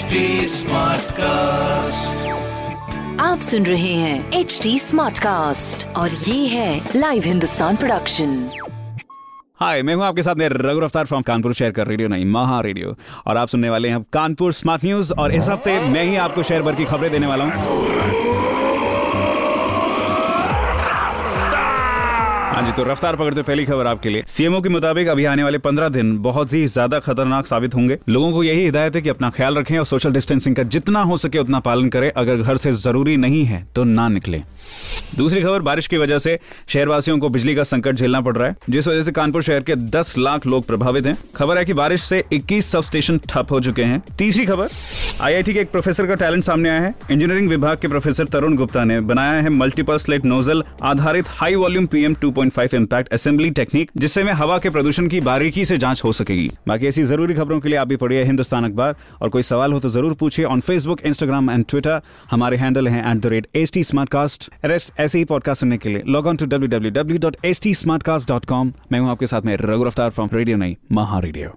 HD cast आप सुन रहे हैं एच डी स्मार्ट कास्ट और ये है लाइव हिंदुस्तान प्रोडक्शन हाय मैं हूँ आपके साथ मेरे रघु अफ्तार फ्रॉम कानपुर शहर का रेडियो नहीं महा रेडियो और आप सुनने वाले हैं कानपुर स्मार्ट न्यूज़ और इस हफ़्ते मैं ही आपको शहर भर की खबरें देने वाला हूँ। हाँ जी तो रफ्तार पकड़ते पहली खबर आपके लिए। सीएमओ के मुताबिक अभी आने वाले पंद्रह दिन बहुत ही ज़्यादा खतरनाक साबित होंगे। लोगों को यही हिदायत है कि अपना ख्याल रखें और सोशल डिस्टेंसिंग का जितना हो सके उतना पालन करें। अगर घर से ज़रूरी नहीं है तो ना निकले। दूसरी खबर, बारिश की वजह से शहरवासियों को बिजली का संकट झेलना पड़ रहा है, जिस वजह से कानपुर शहर के 10 लाख लोग प्रभावित हैं। खबर है कि बारिश से 21 सब स्टेशन ठप हो चुके हैं। तीसरी खबर आईआईटी के एक प्रोफेसर का टैलेंट सामने आया है। इंजीनियरिंग विभाग के प्रोफेसर तरुण गुप्ता ने बनाया है मल्टीपल स्लेट नोजल, आधारित high volume PM 2.5 impact assembly technique, जिससे में हवा के प्रदूषण की बारीकी से जाँच हो सकेगी। बाकी ऐसी ज़रूरी खबरों के लिए आप भी पढ़िए हिंदुस्तान अखबार। और कोई सवाल हो तो ज़रूर पूछिए on Facebook Instagram and Twitter हमारे हैंडल है at the rate H T smart cast rest ऐसे ही पॉडकास्ट सुनने के लिए log on to W W W dot H T smart cast dot com मैं हूँ आपके साथ में रघु रफ्तार फ्रॉम रेडियो नहीं महा रेडियो